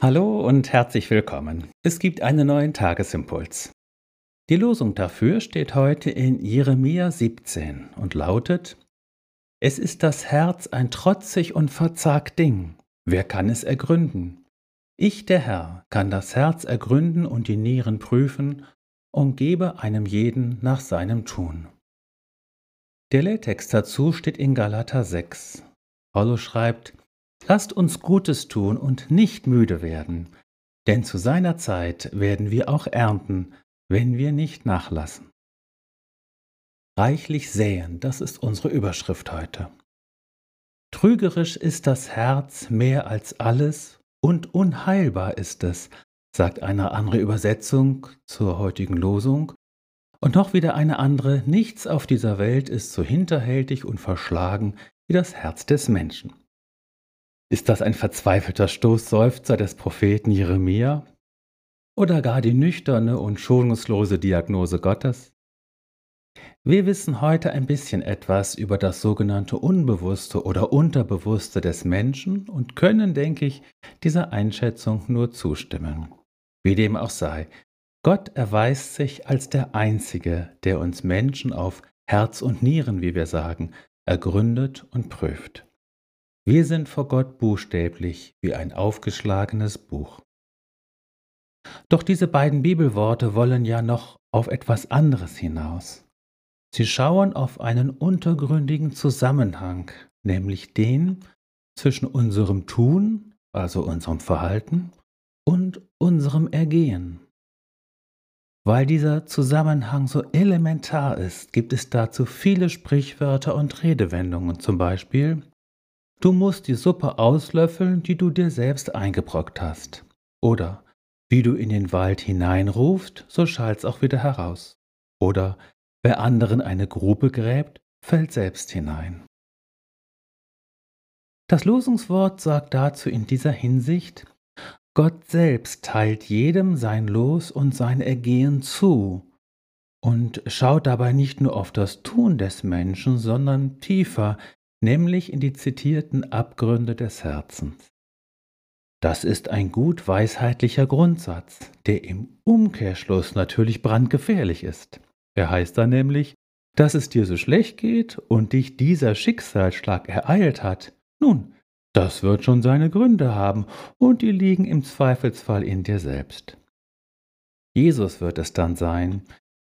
Hallo und herzlich willkommen. Es gibt einen neuen Tagesimpuls. Die Losung dafür steht heute in Jeremia 17 und lautet: Es ist das Herz ein trotzig und verzagt Ding. Wer kann es ergründen? Ich, der Herr, kann das Herz ergründen und die Nieren prüfen und gebe einem jeden nach seinem Tun. Der Lehrtext dazu steht in Galater 6. Paulus schreibt: Lasst uns Gutes tun und nicht müde werden, denn zu seiner Zeit werden wir auch ernten, wenn wir nicht nachlassen. Reichlich säen, das ist unsere Überschrift heute. Trügerisch ist das Herz mehr als alles und unheilbar ist es, sagt eine andere Übersetzung zur heutigen Losung. Und noch wieder eine andere, nichts auf dieser Welt ist so hinterhältig und verschlagen wie das Herz des Menschen. Ist das ein verzweifelter Stoßseufzer des Propheten Jeremia? Oder gar die nüchterne und schonungslose Diagnose Gottes? Wir wissen heute ein bisschen etwas über das sogenannte Unbewusste oder Unterbewusste des Menschen und können, denke ich, dieser Einschätzung nur zustimmen. Wie dem auch sei, Gott erweist sich als der Einzige, der uns Menschen auf Herz und Nieren, wie wir sagen, ergründet und prüft. Wir sind vor Gott buchstäblich wie ein aufgeschlagenes Buch. Doch diese beiden Bibelworte wollen ja noch auf etwas anderes hinaus. Sie schauen auf einen untergründigen Zusammenhang, nämlich den zwischen unserem Tun, also unserem Verhalten, und unserem Ergehen. Weil dieser Zusammenhang so elementar ist, gibt es dazu viele Sprichwörter und Redewendungen, zum Beispiel Du musst die Suppe auslöffeln, die du dir selbst eingebrockt hast. Oder wie du in den Wald hineinrufst, so schallt's auch wieder heraus. Oder wer anderen eine Grube gräbt, fällt selbst hinein. Das Losungswort sagt dazu in dieser Hinsicht, Gott selbst teilt jedem sein Los und sein Ergehen zu und schaut dabei nicht nur auf das Tun des Menschen, sondern tiefer nämlich in die zitierten Abgründe des Herzens. Das ist ein gut weisheitlicher Grundsatz, der im Umkehrschluss natürlich brandgefährlich ist. Er heißt da nämlich, dass es dir so schlecht geht und dich dieser Schicksalsschlag ereilt hat. Nun, das wird schon seine Gründe haben und die liegen im Zweifelsfall in dir selbst. Jesus wird es dann sein,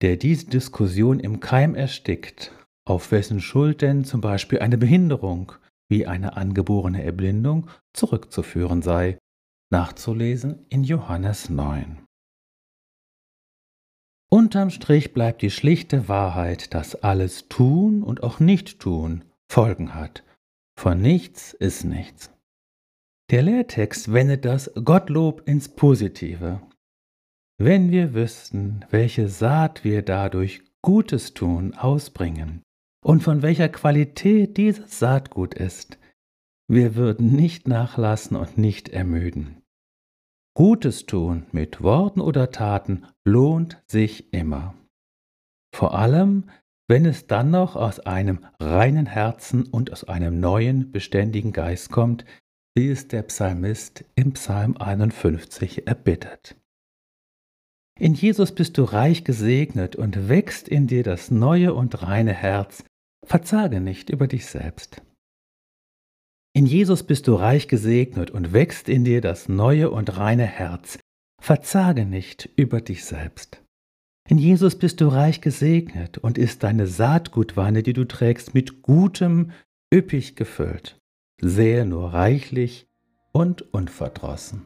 der diese Diskussion im Keim erstickt auf wessen Schuld denn zum Beispiel eine Behinderung wie eine angeborene Erblindung zurückzuführen sei, nachzulesen in Johannes 9. Unterm Strich bleibt die schlichte Wahrheit, dass alles Tun und auch Nicht-Tun Folgen hat. Von nichts ist nichts. Der Lehrtext wendet das Gottlob ins Positive. Wenn wir wüssten, welche Saat wir dadurch Gutes tun ausbringen, und von welcher Qualität dieses Saatgut ist, wir würden nicht nachlassen und nicht ermüden. Gutes tun mit Worten oder Taten lohnt sich immer. Vor allem, wenn es dann noch aus einem reinen Herzen und aus einem neuen, beständigen Geist kommt, wie es der Psalmist im Psalm 51 erbittet. In Jesus bist du reich gesegnet und wächst in dir das neue und reine Herz. Verzage nicht über dich selbst. In Jesus bist du reich gesegnet und wächst in dir das neue und reine Herz. Verzage nicht über dich selbst. In Jesus bist du reich gesegnet und ist deine Saatgutwanne, die du trägst, mit Gutem üppig gefüllt. Sehe nur reichlich und unverdrossen.